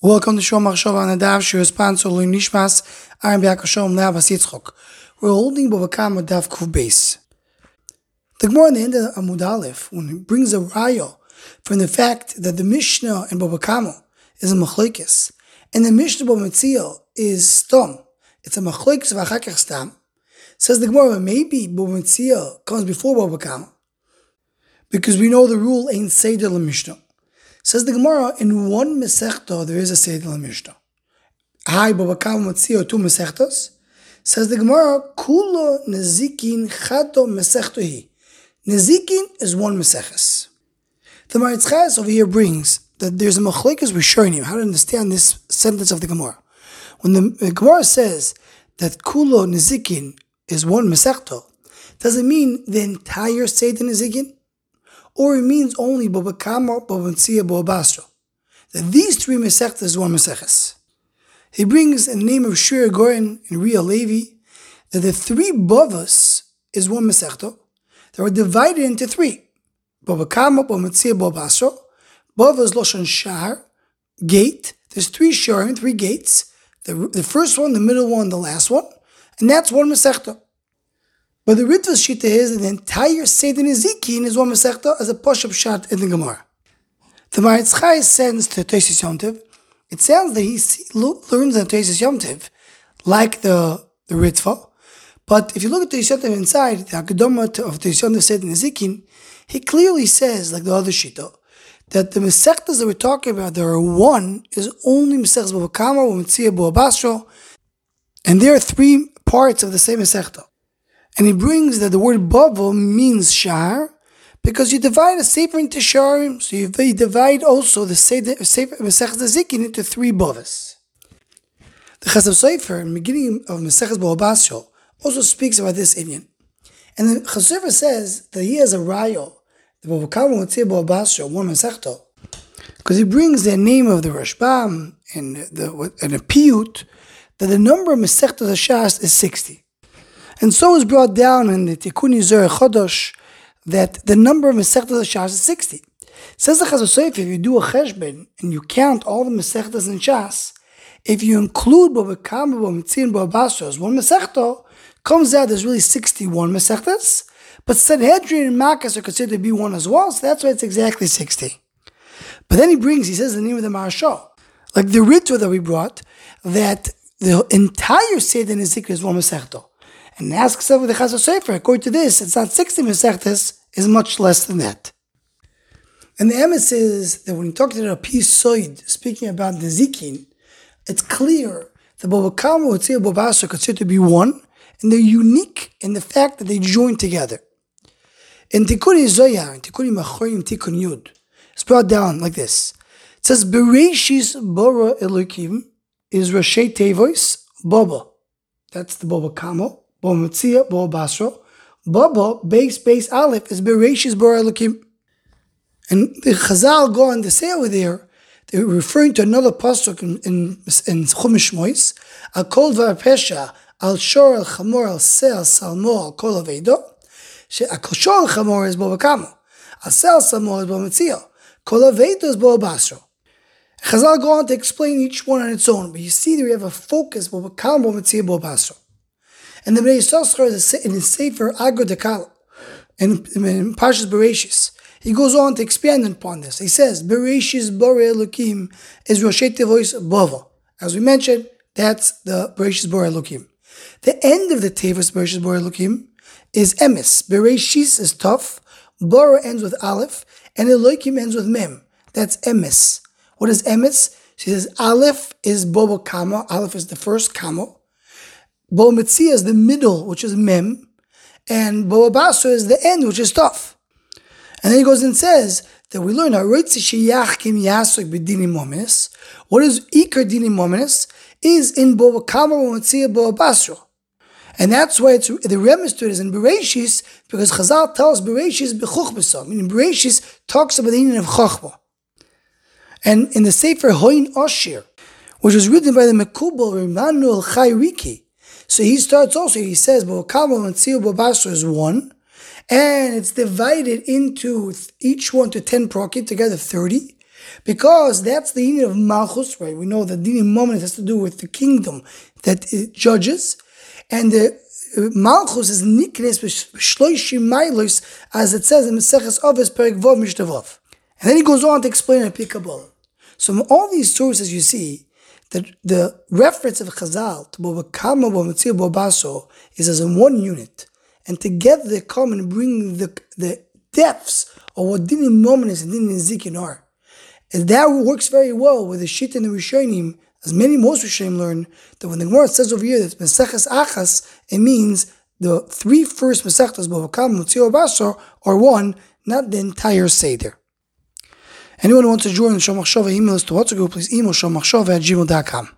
Welcome to Shom Machshava on the Daf Shir sponsor Lui Nishmas Aaron Biakashom Leavas Yitzchok. We're holding Bavakam Daf Kuv Beis. The Gemara in the end of Amud Aleph, when it brings a rayo from the fact that the Mishnah in Babakamo is a machlekes, and the Mishnah Bamitzio is stom, it's a machlekes of Achakach stam, says the Gemara, maybe Bamitzio comes before Babakamo, because we know the rule ain't Seder Mishnah. Says the Gemara, in one Mesechta there is a Seder Mishnah. Hi, Babakam Matzio, two Mesechtas. Says the Gemara, Kula Nezikin Chato Mesechtohi. Nezikin is one Meseches. The Maritzchas over here brings that there's a Machlekas Rishonim, how to understand this sentence of the Gemara. When the, the Gemara says that Kulo Nezikin is one Mesechto, does it mean the entire Seder Nezikin? Or it means only Babakama, Babansia, Babasra. That these three Mesechtas is one Meseches. He brings in the name of Shir Goren and Ria Levi that the three Bavas is one Mesechta. They were divided into three. Babakama, Babansia, Babasra. Bava is Loshan Shahar, gate. There's three Sharim, three gates. The, the first one, the middle one, the last one. And that's one Mesechta. But the Ritva Shita is that the entire Seder Nezikin is one Masechta as a push-up shot in the Gemara. The Maritz Chai sends to Tosis Yomtiv, it sounds that he learns on Tosis Yomtiv, like the, the Ritva, but if you look at Tosis Yomtiv inside, the Akadoma of Tosis Yomtiv Seder Nezikin, he clearly says, like the other Shita, that the Masechtas that we're talking about, there are one, is only Masechtas Babakama, Mitzia Basro, and there are three parts of the same Masechta. And he brings that the word Bavel means Shar, because you divide a Sefer into Sharim, so you divide also the Sefer Mesech Zikin into three Bavas. The Chasam Sofer, in the beginning of Mesech Basho, also speaks about this Indian. And the Chasam says that he has a rayo, the Babakam Motzei Basho, one Mesechto, because he brings the name of the Rashbam and the and a piyut that the number of Mesechtos Shas is 60. And so is brought down in the Tikkun Yizur Chodosh that the number of Masechtas Shas is 60. Says the Chazal if you do a cheshbon and you count all the Masechtas in Shas, if you include Bobakam, Bomitzin, Bobasra as one Masechta, comes out there's really 61 Masechtas, but Sanhedrin and Makkos are considered to be one as well, so that's why it's exactly 60. But then he brings, he says the name of the Maharsha, like the Ritva that we brought, that the entire Seder Nizik is one Masechta and asks over the Chasam Sofer, according to this, it's not 60 Mesechtes, is much less than that. And the emes is that when you talk to the piece Soid, speaking about the Zikin, it's clear that Babakam and Tzir Babas are considered to be one, and they're unique in the fact that they join together. In Tikkunei Zohar, in Tikkun Machorim Tikkun Yud, it's brought down like this. It says, Bereshis Bora Elokim is Rashi Tevois Baba. That's the Baba Kamo. Bo Metzia, Bo Basro. Baba, base, base, Aleph, is Bereshis Bor Elokim. And the Chazal go on to say over there, they're referring to another pasuk in, in, in Chumash Mois, Al Kol Pesha, Al Shor Al Chamor Al Se Al Salmo Al Kol Avedo, Al Shor Al Chamor is Bo Bakamo, Al Se Al Salmo is Bo Metzia, Kol Avedo is Bo Basro. Chazal go on to explain each one on its own, but you see there we have a focus, Bo Bakamo, Bo Metzia, Bo Basro. And the Bnei Yissaschar in his Sefer Igra DeKallah, in, in Parshas he goes on to expand upon this. He says, Bereshis Bore Elokim is Roshei Tevois Bova. As we mentioned, that's the Bereshis Bore Elokim. The end of the Tevois Bereshis Bore Elokim is Emes. Bereshis is tough, Bora ends with Aleph, and Elokim ends with Mem. That's Emes. What is Emes? She says Aleph is Bobo Kama. Aleph is the first Kama. Bo Metzia is the middle, which is Mem, and Bo Basra is the end, which is Tov. And then he goes and says that we learn what is Iker Dinim Mominis is in Bo Kama Metzia Bo Basra. And that's why it's the remes to it is in Bereshis, because Chazal tells Bereshis b'chuchbasa, meaning Bereshis talks about the meaning of Chachma. And in the Sefer Hoin Oshir, which was written by the Mekubal Emmanuel Chayriki, so he starts also, he says, Bokamo and Tzil Babasra is one, and it's divided into each one to 10 prokim, together 30. Because that's the unit of Malchus, right? We know that the moment has to do with the kingdom that it judges, and the uh, Malchus is niknes b'shloishi mailos, as it says in Meseches Oves Perik Vov Mishtavov. And then he goes on to explain a Kabbalah. So from all these sources you see that the reference of Chazal to Bobakama Bomatzir Bobaso is as in one unit. And together they come and bring the, the depths of what Dinin Mominus and Dinin Zikin are. And that works very well with the Shit and the Rishonim, as many most Rishonim learn, that when the Gemara says over here that Meseches Achas, it means the three first Mesechtas, Bobakam, Mutzio, Basar, are one, not the entire Seder. Anyone who wants to join the Shomachshava email us to WhatsApp group, please email shomachshava at gmail.com.